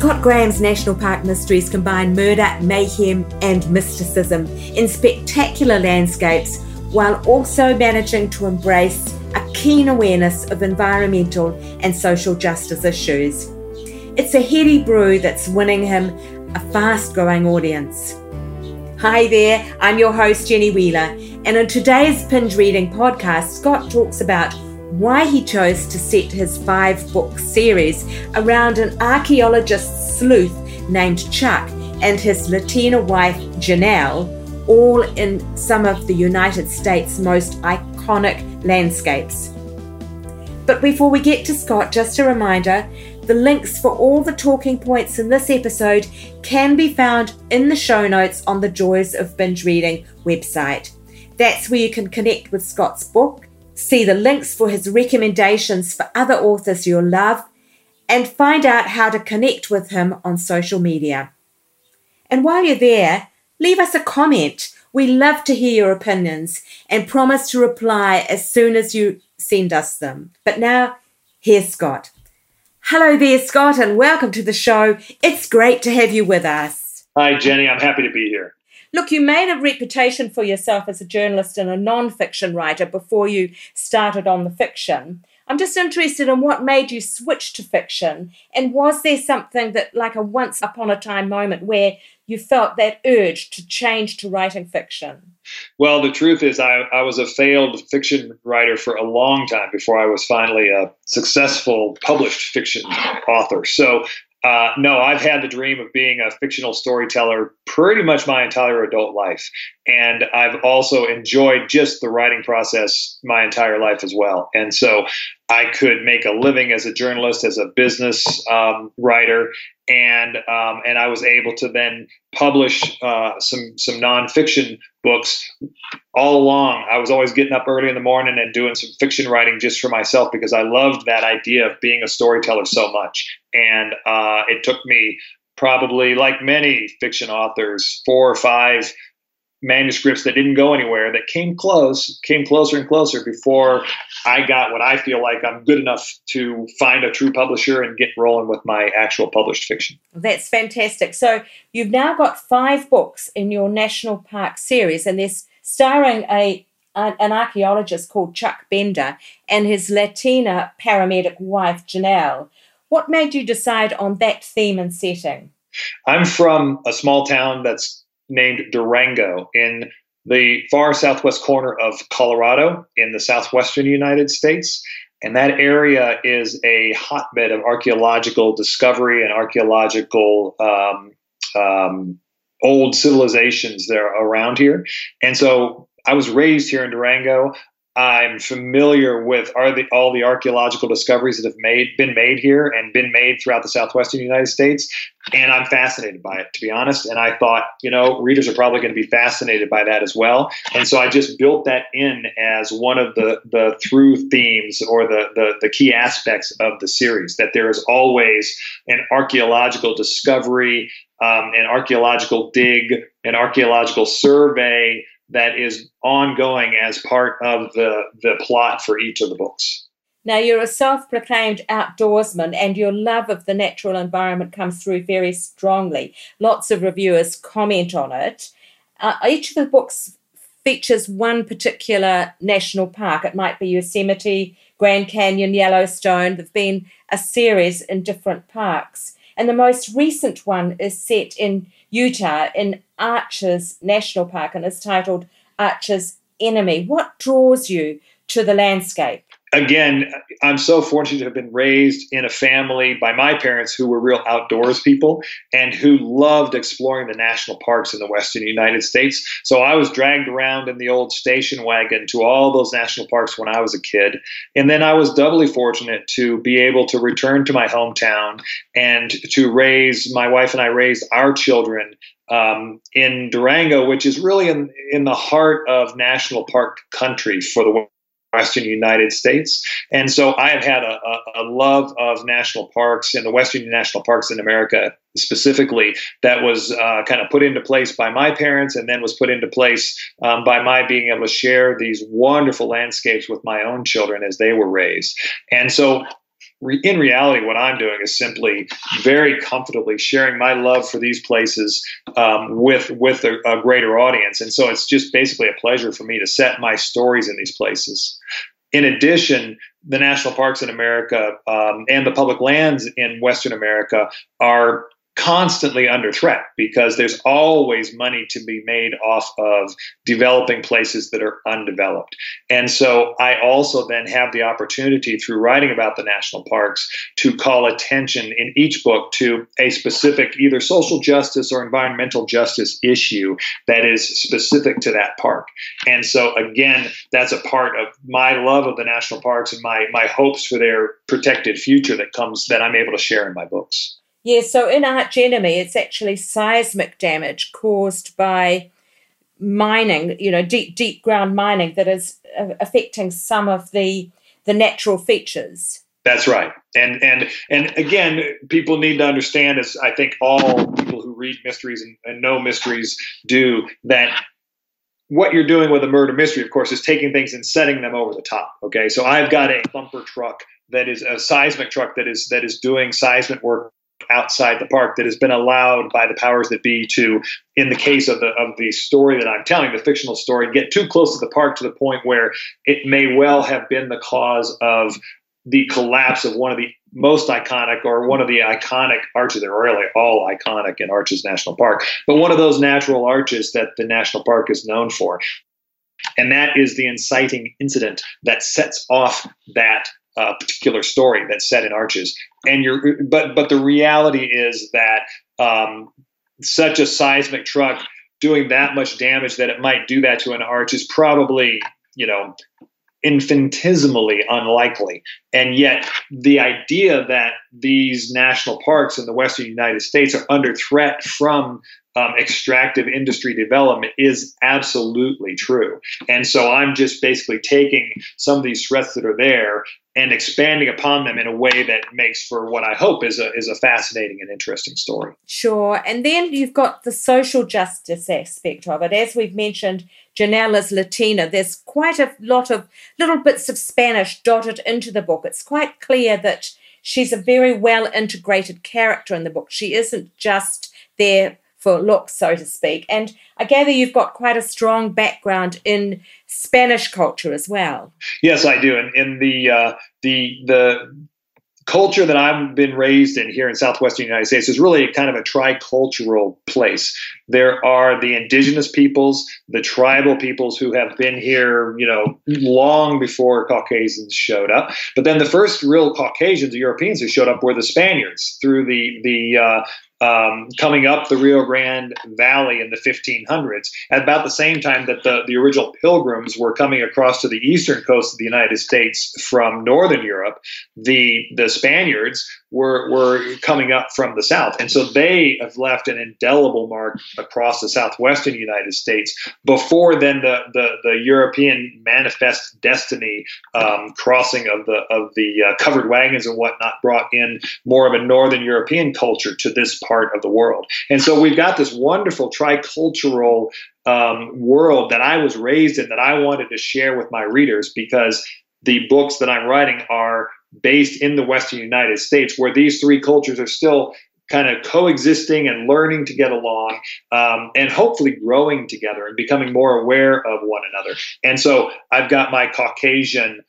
Scott Graham's National Park Mysteries combine murder, mayhem, and mysticism in spectacular landscapes while also managing to embrace a keen awareness of environmental and social justice issues. It's a heady brew that's winning him a fast growing audience. Hi there, I'm your host Jenny Wheeler, and in today's Binge Reading podcast, Scott talks about why he chose to set his five book series around an archaeologist sleuth named Chuck and his Latina wife Janelle, all in some of the United States' most iconic landscapes. But before we get to Scott, just a reminder the links for all the talking points in this episode can be found in the show notes on the Joys of Binge Reading website. That's where you can connect with Scott's book see the links for his recommendations for other authors you'll love, and find out how to connect with him on social media. And while you're there, leave us a comment. We love to hear your opinions and promise to reply as soon as you send us them. But now, here's Scott. Hello there, Scott, and welcome to the show. It's great to have you with us. Hi, Jenny. I'm happy to be here. Look, you made a reputation for yourself as a journalist and a non-fiction writer before you started on the fiction. I'm just interested in what made you switch to fiction, and was there something that, like a once upon a time moment, where you felt that urge to change to writing fiction? Well, the truth is, I, I was a failed fiction writer for a long time before I was finally a successful published fiction author. So uh, no, I've had the dream of being a fictional storyteller pretty much my entire adult life. And I've also enjoyed just the writing process my entire life as well. And so I could make a living as a journalist, as a business um, writer, and um, and I was able to then publish uh, some some nonfiction books. All along, I was always getting up early in the morning and doing some fiction writing just for myself because I loved that idea of being a storyteller so much. And uh, it took me probably, like many fiction authors, four or five manuscripts that didn't go anywhere that came close, came closer and closer before I got what I feel like I'm good enough to find a true publisher and get rolling with my actual published fiction. That's fantastic. So you've now got five books in your National Park series, and they're starring a an archaeologist called Chuck Bender and his Latina paramedic wife Janelle. What made you decide on that theme and setting? I'm from a small town that's named Durango in the far southwest corner of Colorado in the southwestern United States. And that area is a hotbed of archaeological discovery and archaeological um, um, old civilizations that are around here. And so I was raised here in Durango. I'm familiar with are the, all the archaeological discoveries that have made been made here and been made throughout the southwestern United States, and I'm fascinated by it, to be honest. And I thought, you know, readers are probably going to be fascinated by that as well. And so I just built that in as one of the the through themes or the the, the key aspects of the series. That there is always an archaeological discovery, um, an archaeological dig, an archaeological survey that is ongoing as part of the, the plot for each of the books. Now, you're a self proclaimed outdoorsman, and your love of the natural environment comes through very strongly. Lots of reviewers comment on it. Uh, each of the books features one particular national park. It might be Yosemite, Grand Canyon, Yellowstone. There've been a series in different parks. And the most recent one is set in Utah in Arches National Park and is titled Arches Enemy. What draws you to the landscape? again, I'm so fortunate to have been raised in a family by my parents who were real outdoors people and who loved exploring the national parks in the western United States. So I was dragged around in the old station wagon to all those national parks when I was a kid. And then I was doubly fortunate to be able to return to my hometown and to raise my wife and I raised our children um, in Durango, which is really in, in the heart of national park country for the western United States. And so I have had a, a, love of national parks and the western national parks in America specifically that was uh, kind of put into place by my parents and then was put into place um, by my being able to share these wonderful landscapes with my own children as they were raised. And so in reality, what I'm doing is simply very comfortably sharing my love for these places um, with with a, a, greater audience, and so it's just basically a pleasure for me to set my stories in these places. In addition, the national parks in America um, and the public lands in Western America are constantly under threat because there's always money to be made off of developing places that are undeveloped. And so I also then have the opportunity through writing about the national parks to call attention in each book to a specific either social justice or environmental justice issue that is specific to that park. And so again, that's a part of my love of the national parks and my my hopes for their protected future that comes that I'm able to share in my books. Yeah, so in Arch Enemy, it's actually seismic damage caused by mining, you know, deep deep ground mining that is uh, affecting some of the the natural features. That's right, and and and again, people need to understand, as I think all people who read mysteries and, and know mysteries do, that what you're doing with a murder mystery, of course, is taking things and setting them over the top. Okay, so I've got a thumper truck that is a seismic truck that is that is doing seismic work outside the park that has been allowed by the powers that be to, in the case of the of the story that I'm telling, the fictional story, get too close to the park to the point where it may well have been the cause of the collapse of one of the most iconic or one of the iconic arches. They're really all iconic in Arches National Park, but one of those natural arches that the national park is known for. And that is the inciting incident that sets off that uh, particular story that's set in arches. And you're, but but the reality is that um, such a seismic truck doing that much damage that it might do that to an arch is probably you know infinitesimally unlikely. And yet, the idea that these national parks in the western United States are under threat from um, extractive industry development is absolutely true. And so I'm just basically taking some of these threats that are there and expanding upon them in a way that makes for what I hope is a is a fascinating and interesting story. Sure. And then you've got the social justice aspect of it. As we've mentioned, Janelle is Latina. There's quite a lot of little bits of Spanish dotted into the book. It's quite clear that she's a very well integrated character in the book. She isn't just there for looks, so to speak. And I gather you've got quite a strong background in Spanish culture as well. Yes, I do. And in the uh, the the culture that I've been raised in here in southwestern United States is really kind of a tricultural place. There are the indigenous peoples, the tribal peoples who have been here, you know, long before Caucasians showed up. But then the first real Caucasians, Europeans who showed up were the Spaniards through the the uh, um, coming up the Rio Grande Valley in the 1500s, at about the same time that the, the original pilgrims were coming across to the eastern coast of the United States from northern Europe, the, the Spaniards were, were coming up from the south. And so they have left an indelible mark across the southwestern United States before then the, the, the European manifest destiny um, crossing of the, of the uh, covered wagons and whatnot brought in more of a northern European culture to this part of the world. And so we've got this wonderful tricultural um, world that I was raised in that I wanted to share with my readers because the books that I'm writing are based in the Western United States, where these three cultures are still kind of coexisting and learning to get along um, and hopefully growing together and becoming more aware of one another. And so I've got my Caucasian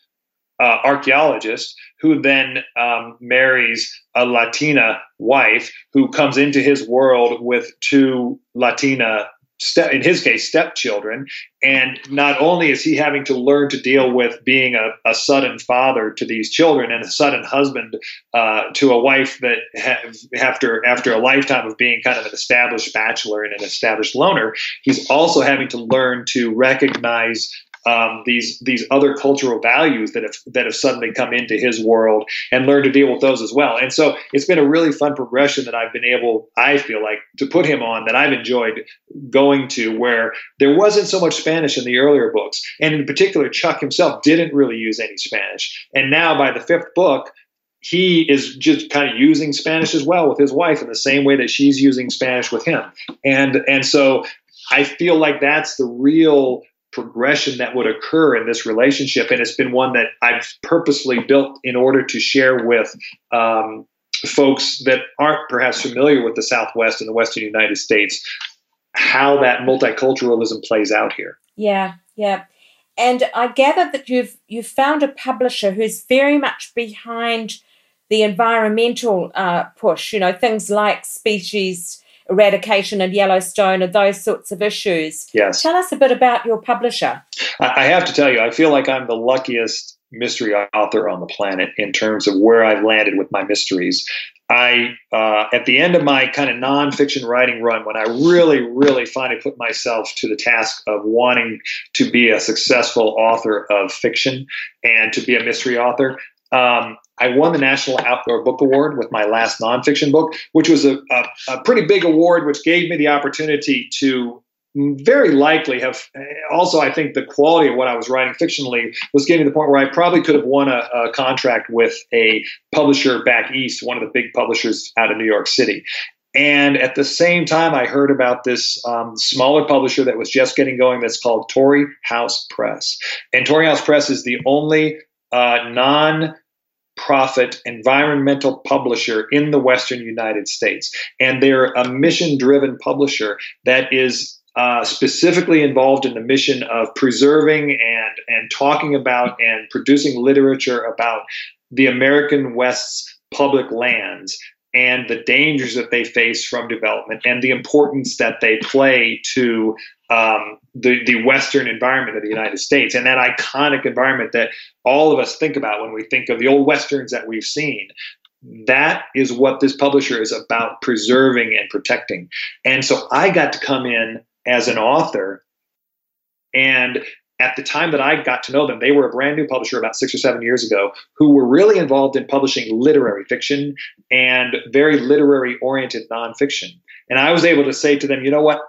uh, archaeologist who then um, marries a Latina wife who comes into his world with two Latina step in his case stepchildren. And not only is he having to learn to deal with being a, a sudden father to these children and a sudden husband uh, to a wife that have, after after a lifetime of being kind of an established bachelor and an established loner he's also having to learn to recognize um, these these other cultural values that have that have suddenly come into his world and learn to deal with those as well. And so it's been a really fun progression that I've been able, I feel like, to put him on that I've enjoyed going to where there wasn't so much Spanish in the earlier books, and in particular, Chuck himself didn't really use any Spanish. And now by the fifth book, he is just kind of using Spanish as well with his wife in the same way that she's using Spanish with him. And and so I feel like that's the real progression that would occur in this relationship. And it's been one that I've purposely built in order to share with um, folks that aren't perhaps familiar with the Southwest and the Western United States how that multiculturalism plays out here. Yeah, yeah. And I gather that you've you've found a publisher who's very much behind the environmental uh, push. You know, things like species eradication and Yellowstone and those sorts of issues. Yes. Tell us a bit about your publisher. I have to tell you, I feel like I'm the luckiest mystery author on the planet in terms of where I've landed with my mysteries. I, uh, at the end of my kind of nonfiction writing run, when I really, really finally put myself to the task of wanting to be a successful author of fiction and to be a mystery author, um, I won the National Outdoor Book Award with my last nonfiction book, which was a, a, a pretty big award, which gave me the opportunity to very likely have also i think the quality of what i was writing fictionally was getting to the point where i probably could have won a, a, contract with a publisher back east one of the big publishers out of new york city. And at the same time i heard about this um, smaller publisher that was just getting going that's called torrey house press. And torrey house press is the only uh, non profit environmental publisher in the Western United States. And they're a mission driven publisher that is uh, specifically involved in the mission of preserving and, and talking about and producing literature about the American West's public lands and the dangers that they face from development and the importance that they play to um, the, the Western environment of the United States and that iconic environment that all of us think about when we think of the old Westerns that we've seen. That is what this publisher is about preserving and protecting. And so I got to come in as an author and at the time that I got to know them, they were a brand new publisher about six or seven years ago who were really involved in publishing literary fiction and very literary oriented nonfiction. And I was able to say to them, you know what?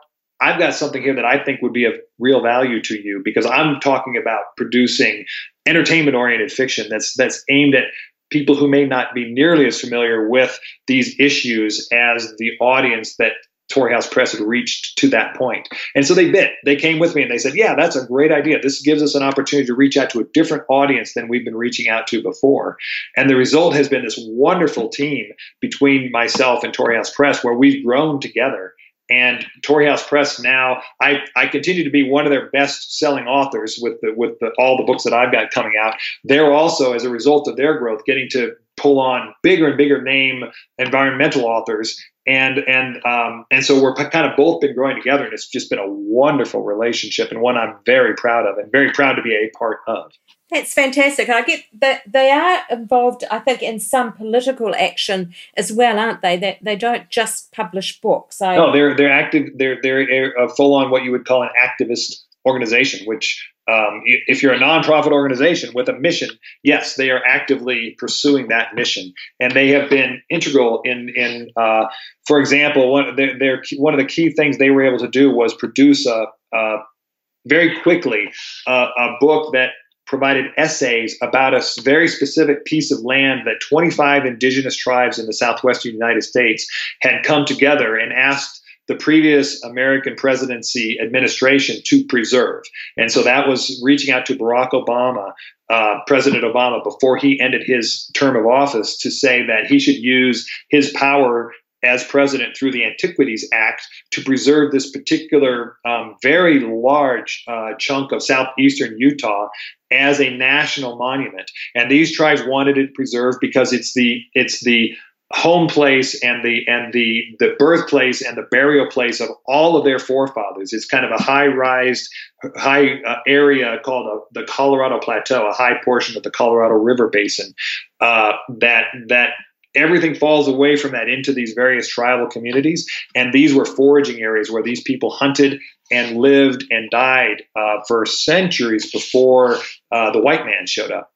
I've got something here that I think would be of real value to you because I'm talking about producing entertainment oriented fiction that's that's aimed at people who may not be nearly as familiar with these issues as the audience that Torrey House Press had reached to that point. And so they bit. They came with me and they said, Yeah, that's a great idea. This gives us an opportunity to reach out to a different audience than we've been reaching out to before. And the result has been this wonderful team between myself and Torrey House Press where we've grown together. And Torrey House Press now, I, I continue to be one of their best selling authors with the, with the, all the books that I've got coming out. They're also, as a result of their growth, getting to pull on bigger and bigger name environmental authors and and um, and so we're kind of both been growing together and it's just been a wonderful relationship and one i'm very proud of and very proud to be a part of. That's fantastic. I get that they are involved i think in some political action as well aren't they? That they, they don't just publish books. I, no they're they're active they're they're a full on what you would call an activist organization which um, if you're a nonprofit organization with a mission, yes, they are actively pursuing that mission, and they have been integral in in. Uh, for example, one their, their, one of the key things they were able to do was produce a, a very quickly a book that provided essays about a very specific piece of land that 25 indigenous tribes in the southwestern United States had come together and asked the previous American presidency administration to preserve. And so that was reaching out to Barack Obama, uh, President Obama, before he ended his term of office to say that he should use his power as president through the Antiquities Act to preserve this particular um, very large uh, chunk of southeastern Utah as a national monument. And these tribes wanted it preserved because it's the it's the home place and the and the the birthplace and the burial place of all of their forefathers. It's kind of a high rise, high uh, area called a, the Colorado Plateau, a high portion of the Colorado River Basin. Uh, that that everything falls away from that into these various tribal communities, and these were foraging areas where these people hunted and lived and died uh, for centuries before uh, the white man showed up.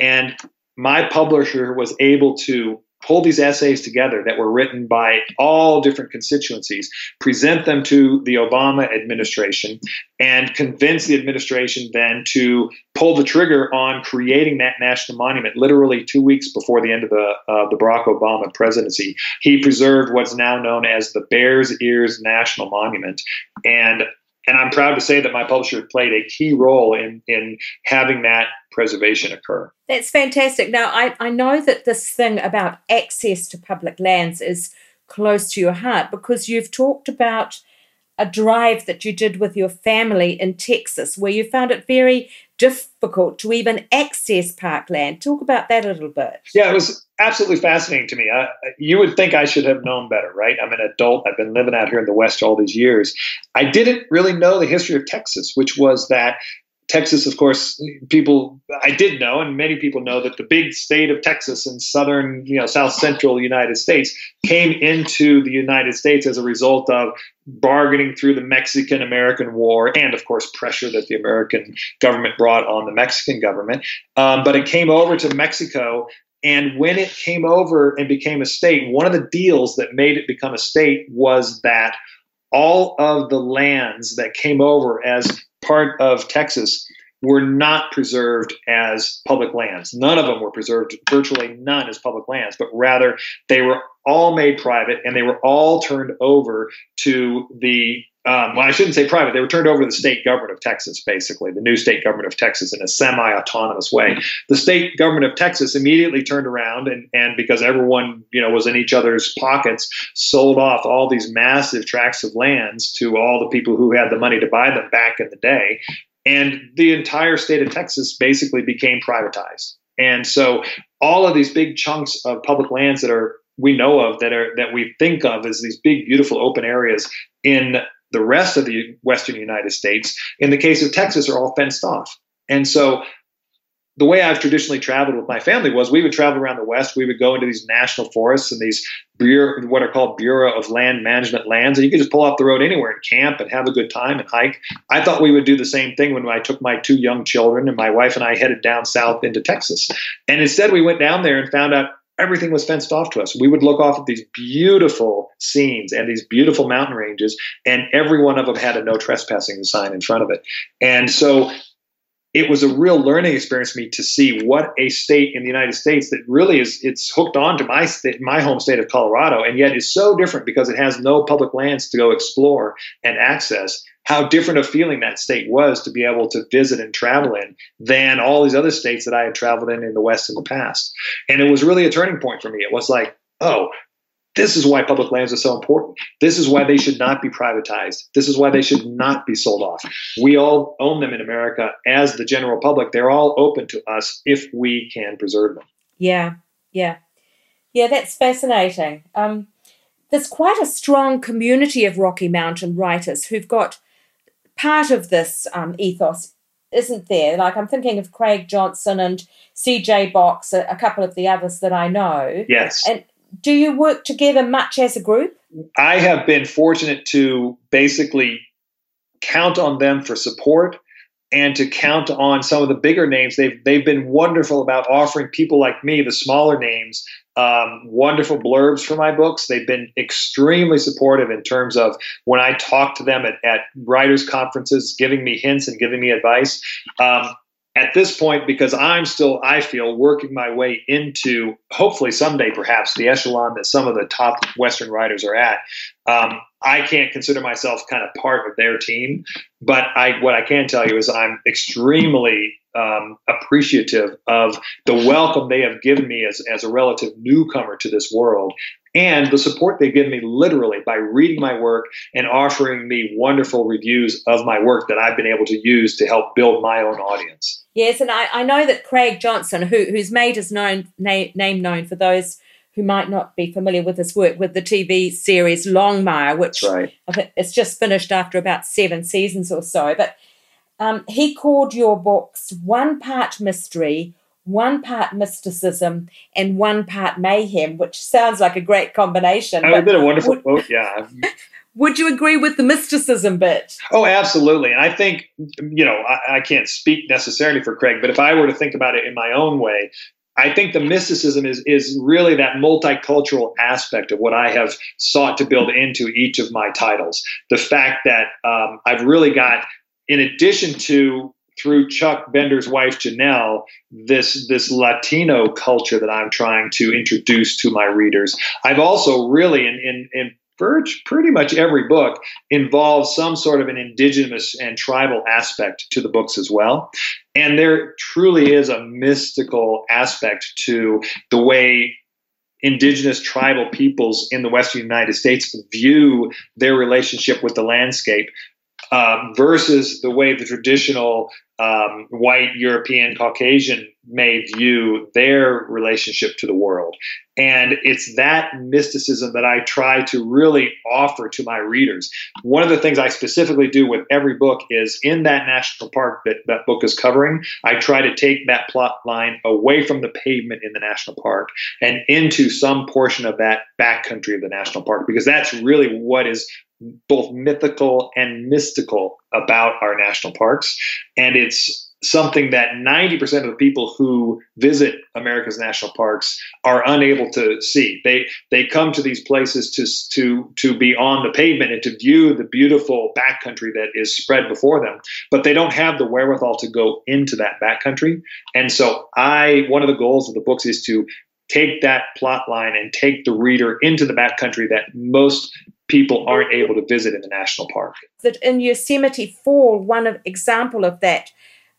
And my publisher was able to pull these essays together that were written by all different constituencies, present them to the Obama administration, and convince the administration then to pull the trigger on creating that national monument literally two weeks before the end of the, uh, the Barack Obama presidency. He preserved what's now known as the Bears Ears National Monument. And and I'm proud to say that my publisher played a key role in in having that preservation occur. That's fantastic. Now I, I know that this thing about access to public lands is close to your heart because you've talked about a drive that you did with your family in Texas where you found it very difficult to even access parkland. Talk about that a little bit. Yeah, it was absolutely fascinating to me. I, you would think I should have known better, right? I'm an adult. I've been living out here in the West all these years. I didn't really know the history of Texas, which was that Texas, of course, people I did know, and many people know that the big state of Texas in southern, you know, south central United States came into the United States as a result of bargaining through the Mexican American War and, of course, pressure that the American government brought on the Mexican government. Um, but it came over to Mexico. And when it came over and became a state, one of the deals that made it become a state was that all of the lands that came over as part of Texas were not preserved as public lands. None of them were preserved, virtually none as public lands, but rather they were all made private and they were all turned over to the um, well, I shouldn't say private. They were turned over to the state government of Texas, basically, the new state government of Texas in a semi autonomous way. The state government of Texas immediately turned around and, and because everyone, you know, was in each other's pockets, sold off all these massive tracts of lands to all the people who had the money to buy them back in the day. And the entire state of Texas basically became privatized. And so all of these big chunks of public lands that are we know of that are that we think of as these big beautiful open areas in the rest of the western United States, in the case of Texas, are all fenced off. And so the way I've traditionally traveled with my family was we would travel around the West. We would go into these national forests and these bureau, what are called Bureau of Land Management lands, and you could just pull off the road anywhere and camp and have a good time and hike. I thought we would do the same thing when I took my two young children and my wife and I headed down south into Texas. And instead, we went down there and found out everything was fenced off to us. We would look off at these beautiful scenes and these beautiful mountain ranges, and every one of them had a no trespassing sign in front of it. And so it was a real learning experience for me to see what a state in the United States that really is it's hooked on to my state, my home state of Colorado, and yet is so different because it has no public lands to go explore and access how different a feeling that state was to be able to visit and travel in than all these other states that I had traveled in in the West in the past. And it was really a turning point for me. It was like, oh, this is why public lands are so important. This is why they should not be privatized. This is why they should not be sold off. We all own them in America as the general public. They're all open to us if we can preserve them. Yeah, yeah. Yeah, that's fascinating. Um, there's quite a strong community of Rocky Mountain writers who've got part of this um, ethos, isn't there? Like I'm thinking of Craig Johnson and CJ Box, a, a couple of the others that I know. Yes. And do you work together much as a group? I have been fortunate to basically count on them for support and to count on some of the bigger names. They've they've been wonderful about offering people like me, the smaller names, um, wonderful blurbs for my books. They've been extremely supportive in terms of when I talk to them at, at writers' conferences, giving me hints and giving me advice. Um, at this point, because I'm still, I feel, working my way into hopefully someday perhaps the echelon that some of the top Western writers are at. Um, I can't consider myself kind of part of their team, but I what I can tell you is I'm extremely um, appreciative of the welcome they have given me as, as a relative newcomer to this world and the support they give me literally by reading my work and offering me wonderful reviews of my work that I've been able to use to help build my own audience. Yes, and I, I know that Craig Johnson, who, who's made his known, na- name known for those who might not be familiar with his work, with the TV series Longmire, which right. It's just finished after about seven seasons or so. But um, he called your books one part mystery, one part mysticism, and one part mayhem, which sounds like a great combination. Oh, been a wonderful would, quote. Yeah. Would you agree with the mysticism bit? Oh, absolutely. And I think, you know, I, I can't speak necessarily for Craig, but if I were to think about it in my own way, I think the mysticism is is really that multicultural aspect of what I have sought to build into each of my titles. The fact that um, I've really got, in addition to through Chuck Bender's wife Janelle, this this Latino culture that I'm trying to introduce to my readers. I've also really in in, in pretty much every book involves some sort of an indigenous and tribal aspect to the books as well. And there truly is a mystical aspect to the way indigenous tribal peoples in the western United States view their relationship with the landscape um, versus the way the traditional um, white European Caucasian may view their relationship to the world. And it's that mysticism that I try to really offer to my readers. One of the things I specifically do with every book is in that national park that that book is covering, I try to take that plot line away from the pavement in the national park and into some portion of that backcountry of the national park, because that's really what is both mythical and mystical about our national parks. And it's something that 90% of the people who visit America's national parks are unable to see. They they come to these places to to to be on the pavement and to view the beautiful backcountry that is spread before them, but they don't have the wherewithal to go into that backcountry. And so I one of the goals of the books is to take that plot line and take the reader into the backcountry that most people aren't able to visit in the national park. That in Yosemite Fall, one of, example of that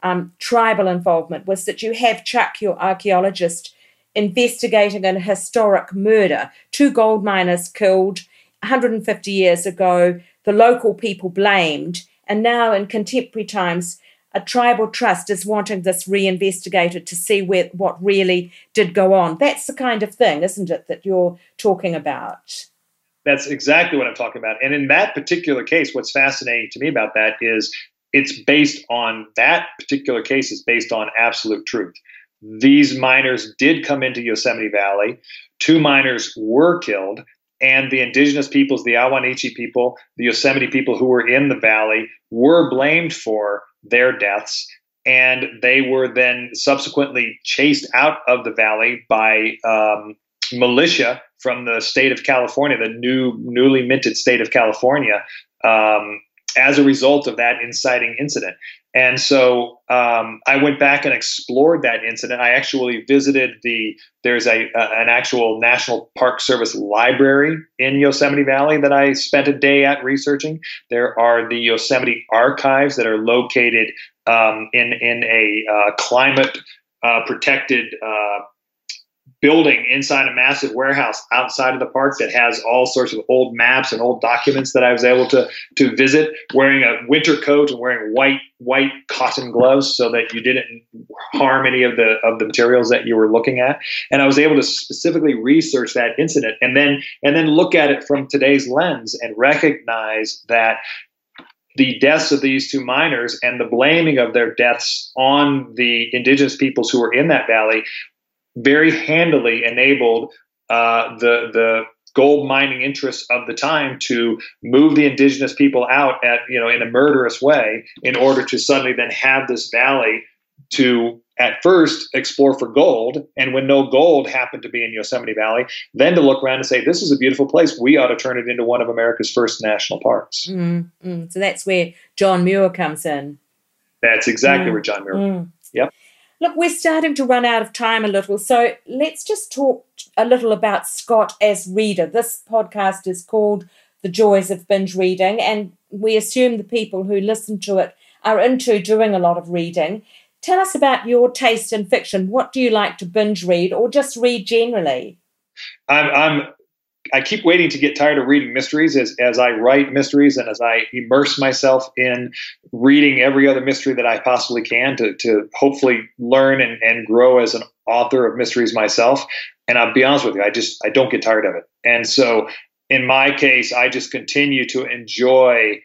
um, tribal involvement was that you have Chuck, your archaeologist, investigating an historic murder. Two gold miners killed 150 years ago, the local people blamed, and now in contemporary times, a tribal trust is wanting this reinvestigated to see where, what really did go on. That's the kind of thing, isn't it, that you're talking about? That's exactly what I'm talking about. And in that particular case, what's fascinating to me about that is it's based on that particular case is based on absolute truth. These miners did come into Yosemite Valley. Two miners were killed, and the indigenous peoples, the Ahwahneechee people, the Yosemite people who were in the valley, were blamed for their deaths. And they were then subsequently chased out of the valley by um, militia from the state of California, the new newly minted state of California, um, as a result of that inciting incident. And so um, I went back and explored that incident. I actually visited the there's a, a, an actual National Park Service library in Yosemite Valley that I spent a day at researching. There are the Yosemite archives that are located um, in in a uh, climate uh, protected uh, building inside a massive warehouse outside of the park that has all sorts of old maps and old documents that I was able to to visit wearing a winter coat and wearing white white cotton gloves so that you didn't harm any of the of the materials that you were looking at. And I was able to specifically research that incident and then and then look at it from today's lens and recognize that the deaths of these two miners and the blaming of their deaths on the indigenous peoples who were in that valley very handily enabled uh, the the gold mining interests of the time to move the indigenous people out at you know in a murderous way in order to suddenly then have this valley to at first explore for gold and when no gold happened to be in yosemite valley then to look around and say this is a beautiful place we ought to turn it into one of america's first national parks mm-hmm. so that's where john muir comes in that's exactly mm-hmm. where john muir mm. yep Look, we're starting to run out of time a little, so let's just talk a little about Scott as reader. This podcast is called The Joys of Binge Reading, and we assume the people who listen to it are into doing a lot of reading. Tell us about your taste in fiction. What do you like to binge read or just read generally? I'm, I'm I keep waiting to get tired of reading mysteries as, as I write mysteries and as I immerse myself in reading every other mystery that I possibly can to, to hopefully learn and, and grow as an author of mysteries myself, and I'll be honest with you, I just I don't get tired of it. And so, in my case, I just continue to enjoy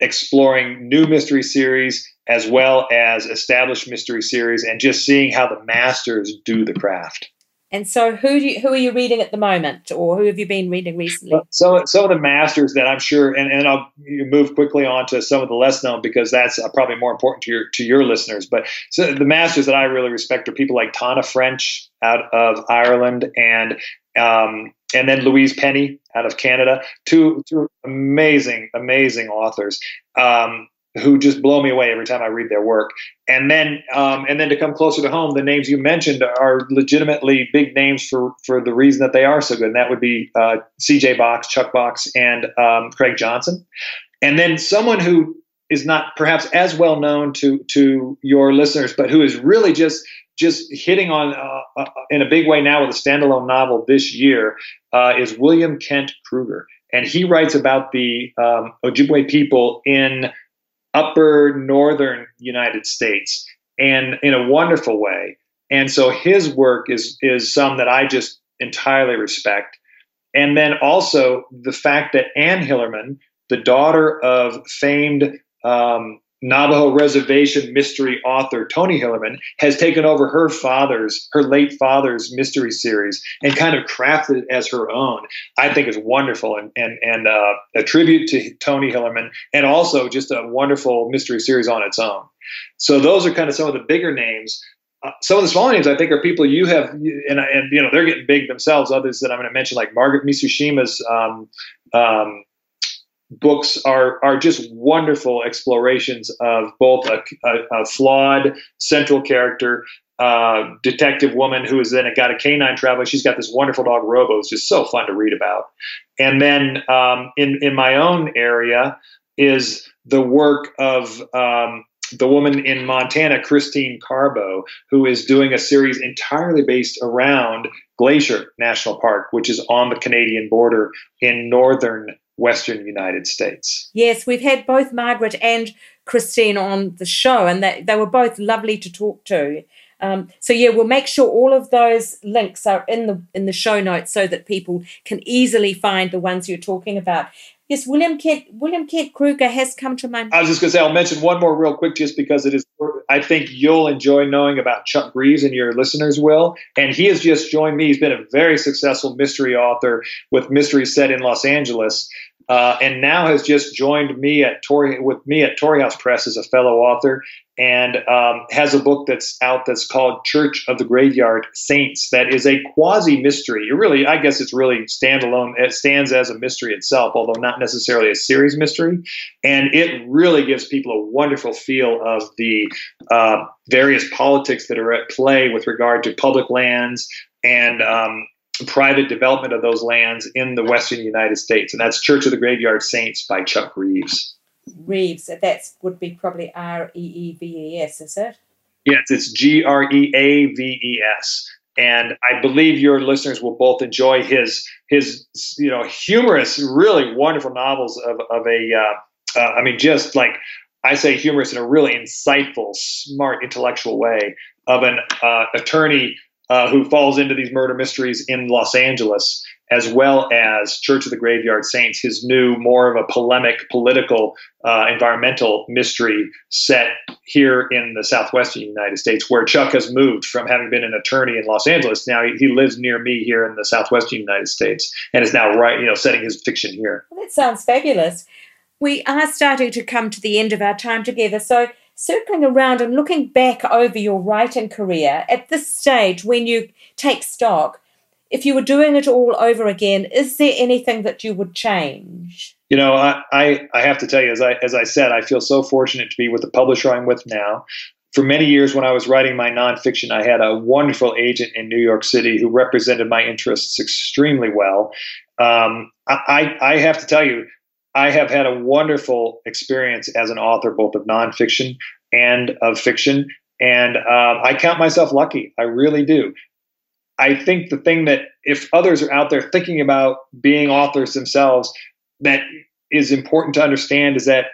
exploring new mystery series as well as established mystery series, and just seeing how the masters do the craft. And so, who do you, who are you reading at the moment, or who have you been reading recently? So, some of the masters that I'm sure, and, and I'll move quickly on to some of the less known because that's uh, probably more important to your to your listeners. But so the masters that I really respect are people like Tana French out of Ireland, and um, and then Louise Penny out of Canada. Two two amazing amazing authors. Um, who just blow me away every time I read their work. And then, um, and then to come closer to home, the names you mentioned are legitimately big names for for the reason that they are so good. And that would be uh, C.J. Box, Chuck Box, and um, Craig Johnson. And then someone who is not perhaps as well known to to your listeners, but who is really just just hitting on uh, uh, in a big way now with a standalone novel this year uh, is William Kent Krueger, and he writes about the um, Ojibwe people in upper northern United States and in a wonderful way. And so his work is is some that I just entirely respect. And then also the fact that Anne Hillerman, the daughter of famed um, Navajo reservation mystery author Tony Hillerman has taken over her father's, her late father's mystery series and kind of crafted it as her own. I think is wonderful and and and uh, a tribute to Tony Hillerman and also just a wonderful mystery series on its own. So those are kind of some of the bigger names. Uh, some of the smaller names I think are people you have, and, and you know they're getting big themselves. Others that I'm going to mention, like Margaret Mizushima's um, um, books are are just wonderful explorations of both a, a, a flawed central character, uh, detective woman who is then got a canine traveler. She's got this wonderful dog Robo. It's just so fun to read about. And then um, in in my own area is the work of um, the woman in Montana, Christine Carbo, who is doing a series entirely based around Glacier National Park, which is on the Canadian border in northern Western United States. Yes, we've had both Margaret and Christine on the show, and they, they were both lovely to talk to. Um, so yeah, we'll make sure all of those links are in the in the show notes so that people can easily find the ones you're talking about. Yes, William Kent William Kent Krueger has come to mind. I was just going to say I'll mention one more real quick, just because it is. I think you'll enjoy knowing about Chuck Greaves, and your listeners will. And he has just joined me. He's been a very successful mystery author with mysteries set in Los Angeles. Uh, and now has just joined me at Torrey with me at Torrey House Press as a fellow author, and um, has a book that's out that's called Church of the Graveyard Saints. That is a quasi mystery. Really, I guess, it's really standalone. It stands as a mystery itself, although not necessarily a series mystery. And it really gives people a wonderful feel of the uh, various politics that are at play with regard to public lands and um, private development of those lands in the western United States. And that's Church of the Graveyard Saints by Chuck Reeves. Reeves, that would be probably R E E V E S, is it? Yes, it's G R E A V E S. And I believe your listeners will both enjoy his his you know humorous, really wonderful novels of of a uh, uh, I mean just like I say humorous in a really insightful, smart, intellectual way of an uh, attorney uh, who falls into these murder mysteries in Los Angeles, as well as Church of the Graveyard Saints, his new, more of a polemic, political, uh, environmental mystery set here in the southwestern United States, where Chuck has moved from having been an attorney in Los Angeles. Now he, he lives near me here in the southwestern United States and is now right, you know, setting his fiction here. Well, that sounds fabulous. We are starting to come to the end of our time together, so circling around and looking back over your writing career at this stage when you take stock, if you were doing it all over again, is there anything that you would change? You know, I, I, I have to tell you, as I, as I said, I feel so fortunate to be with the publisher I'm with now. For many years, when I was writing my nonfiction, I had a wonderful agent in New York City who represented my interests extremely well. Um, I, I have to tell you, I have had a wonderful experience as an author, both of nonfiction and of fiction. And um, I count myself lucky. I really do. I think the thing that if others are out there thinking about being authors themselves, that is important to understand is that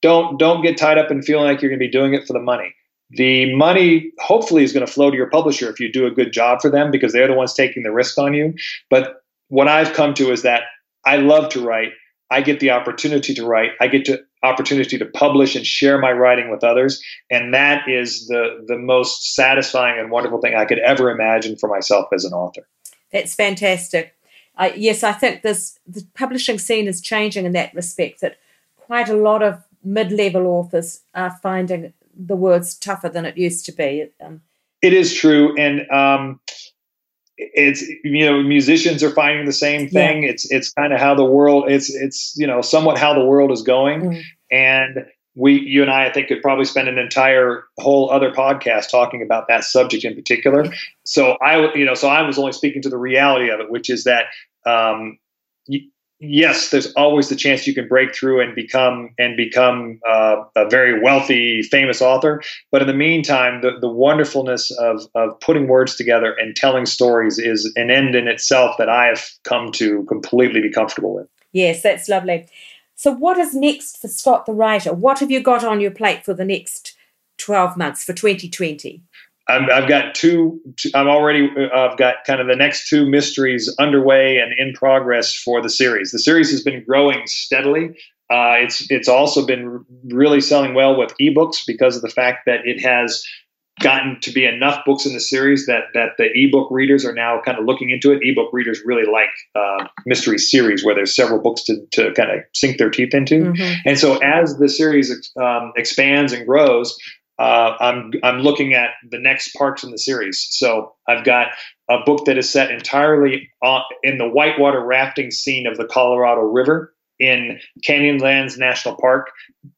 don't don't get tied up in feeling like you're going to be doing it for the money. the money hopefully is going to flow to your publisher if you do a good job for them because they're the ones taking the risk on you. But what I've come to is that I love to write. I get the opportunity to write. I get the opportunity to publish and share my writing with others, and that is the the most satisfying and wonderful thing I could ever imagine for myself as an author. That's fantastic. Uh, yes, I think this the publishing scene is changing in that respect. That quite a lot of mid-level authors are finding the words tougher than it used to be. Um, it is true, and um, it's you know musicians are finding the same thing. Yeah. It's it's kind of how the world it's it's you know somewhat how the world is going, mm. and we you and I I think could probably spend an entire whole other podcast talking about that subject in particular. So I you know so I was only speaking to the reality of it, which is that um, yes, there's always the chance you can break through and become and become uh, a very wealthy, famous author. But in the meantime, the, the wonderfulness of of putting words together and telling stories is an end in itself that I have come to completely be comfortable with. Yes, that's lovely. So, what is next for Scott the writer? What have you got on your plate for the next twelve months for 2020? I have got two. I'm already. Uh, I've got kind of the next two mysteries underway and in progress for the series. The series has been growing steadily. Uh, it's it's also been really selling well with ebooks because of the fact that it has gotten to be enough books in the series that that the ebook readers are now kind of looking into it. Ebook readers really like uh, mystery series where there's several books to, to kind of sink their teeth into. Mm-hmm. And so as the series um, expands and grows, uh, I'm I'm looking at the next parks in the series. So I've got a book that is set entirely in the whitewater rafting scene of the Colorado River in Canyonlands National Park.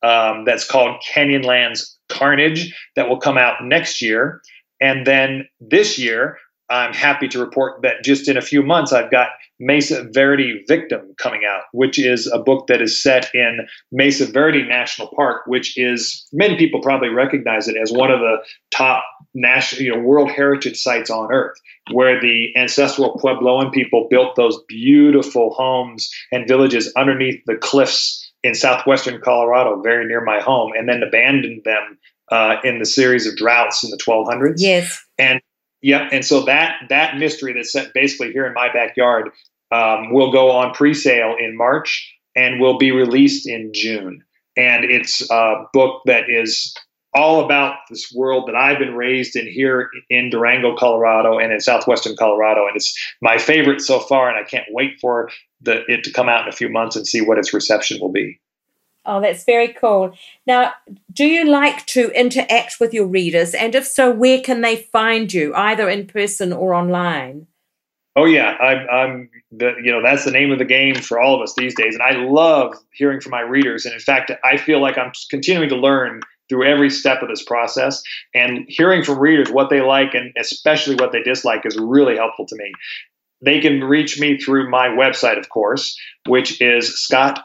Um, that's called Canyonlands Carnage. That will come out next year, and then this year I'm happy to report that just in a few months, I've got Mesa Verde Victim coming out, which is a book that is set in Mesa Verde National Park, which is many people probably recognize it as one of the top national, you know, World Heritage sites on Earth, where the ancestral Puebloan people built those beautiful homes and villages underneath the cliffs in southwestern Colorado, very near my home, and then abandoned them uh, in the series of droughts in the 1200s. Yes. And Yep. And so that that mystery that's set basically here in my backyard um, will go on pre-sale in March and will be released in June. And it's a book that is all about this world that I've been raised in here in Durango, Colorado, and in southwestern Colorado. And it's my favorite so far, and I can't wait for the, it to come out in a few months and see what its reception will be. Oh, that's very cool. Now, do you like to interact with your readers? And if so, where can they find you, either in person or online? Oh yeah, I'm the, you know that's the name of the game for all of us these days, and I love hearing from my readers. And in fact, I feel like I'm continuing to learn through every step of this process, and hearing from readers what they like and especially what they dislike is really helpful to me. They can reach me through my website, of course, which is Scott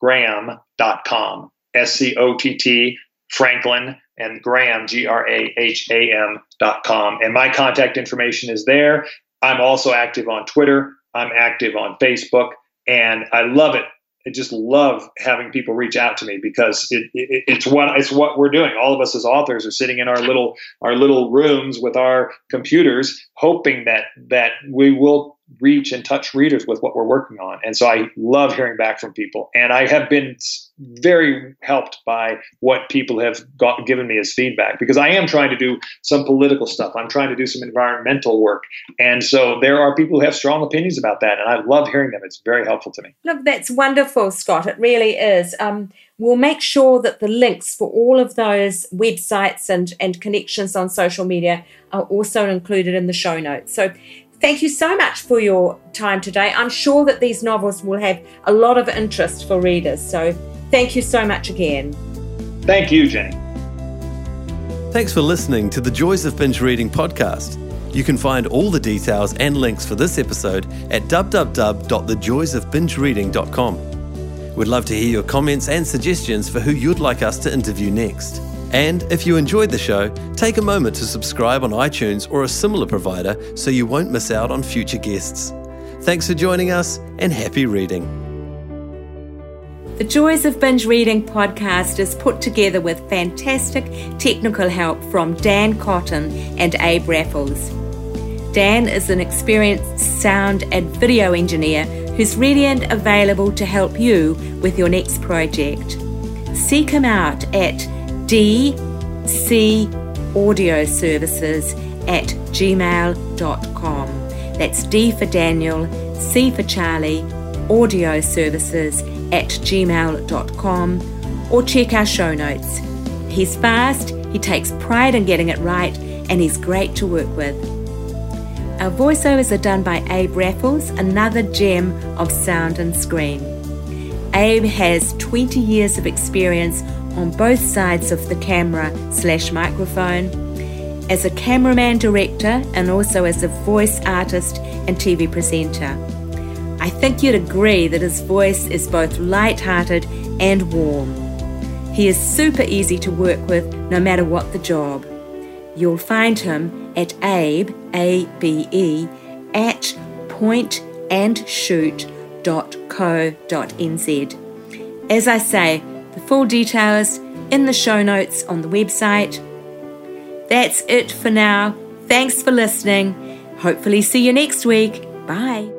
Graham.com. S C O T T Franklin and Graham, G R A H A M.com. And my contact information is there. I'm also active on Twitter. I'm active on Facebook. And I love it. I just love having people reach out to me because it, it, it's what it's what we're doing. All of us as authors are sitting in our little our little rooms with our computers, hoping that that we will reach and touch readers with what we're working on. And so I love hearing back from people. And I have been very helped by what people have got, given me as feedback because I am trying to do some political stuff. I'm trying to do some environmental work. And so there are people who have strong opinions about that. And I love hearing them. It's very helpful to me. Look, that's wonderful, Scott. It really is. Um, we'll make sure that the links for all of those websites and, and connections on social media are also included in the show notes. So Thank you so much for your time today. I'm sure that these novels will have a lot of interest for readers. So thank you so much again. Thank you, Jenny. Thanks for listening to the Joys of Binge Reading podcast. You can find all the details and links for this episode at www.thejoysofbingereading.com. We'd love to hear your comments and suggestions for who you'd like us to interview next. And if you enjoyed the show, take a moment to subscribe on iTunes or a similar provider so you won't miss out on future guests. Thanks for joining us and happy reading. The Joys of Binge Reading podcast is put together with fantastic technical help from Dan Cotton and Abe Raffles. Dan is an experienced sound and video engineer who's ready and available to help you with your next project. Seek him out at DC Audio Services at gmail.com. That's D for Daniel, C for Charlie, audio services at gmail.com or check our show notes. He's fast, he takes pride in getting it right, and he's great to work with. Our voiceovers are done by Abe Raffles, another gem of sound and screen. Abe has 20 years of experience on both sides of the camera slash microphone, as a cameraman director, and also as a voice artist and TV presenter. I think you'd agree that his voice is both light-hearted and warm. He is super easy to work with no matter what the job. You'll find him at abe, A-B-E, at pointandshoot.co.nz. As I say, the full details in the show notes on the website. That's it for now. Thanks for listening. Hopefully, see you next week. Bye.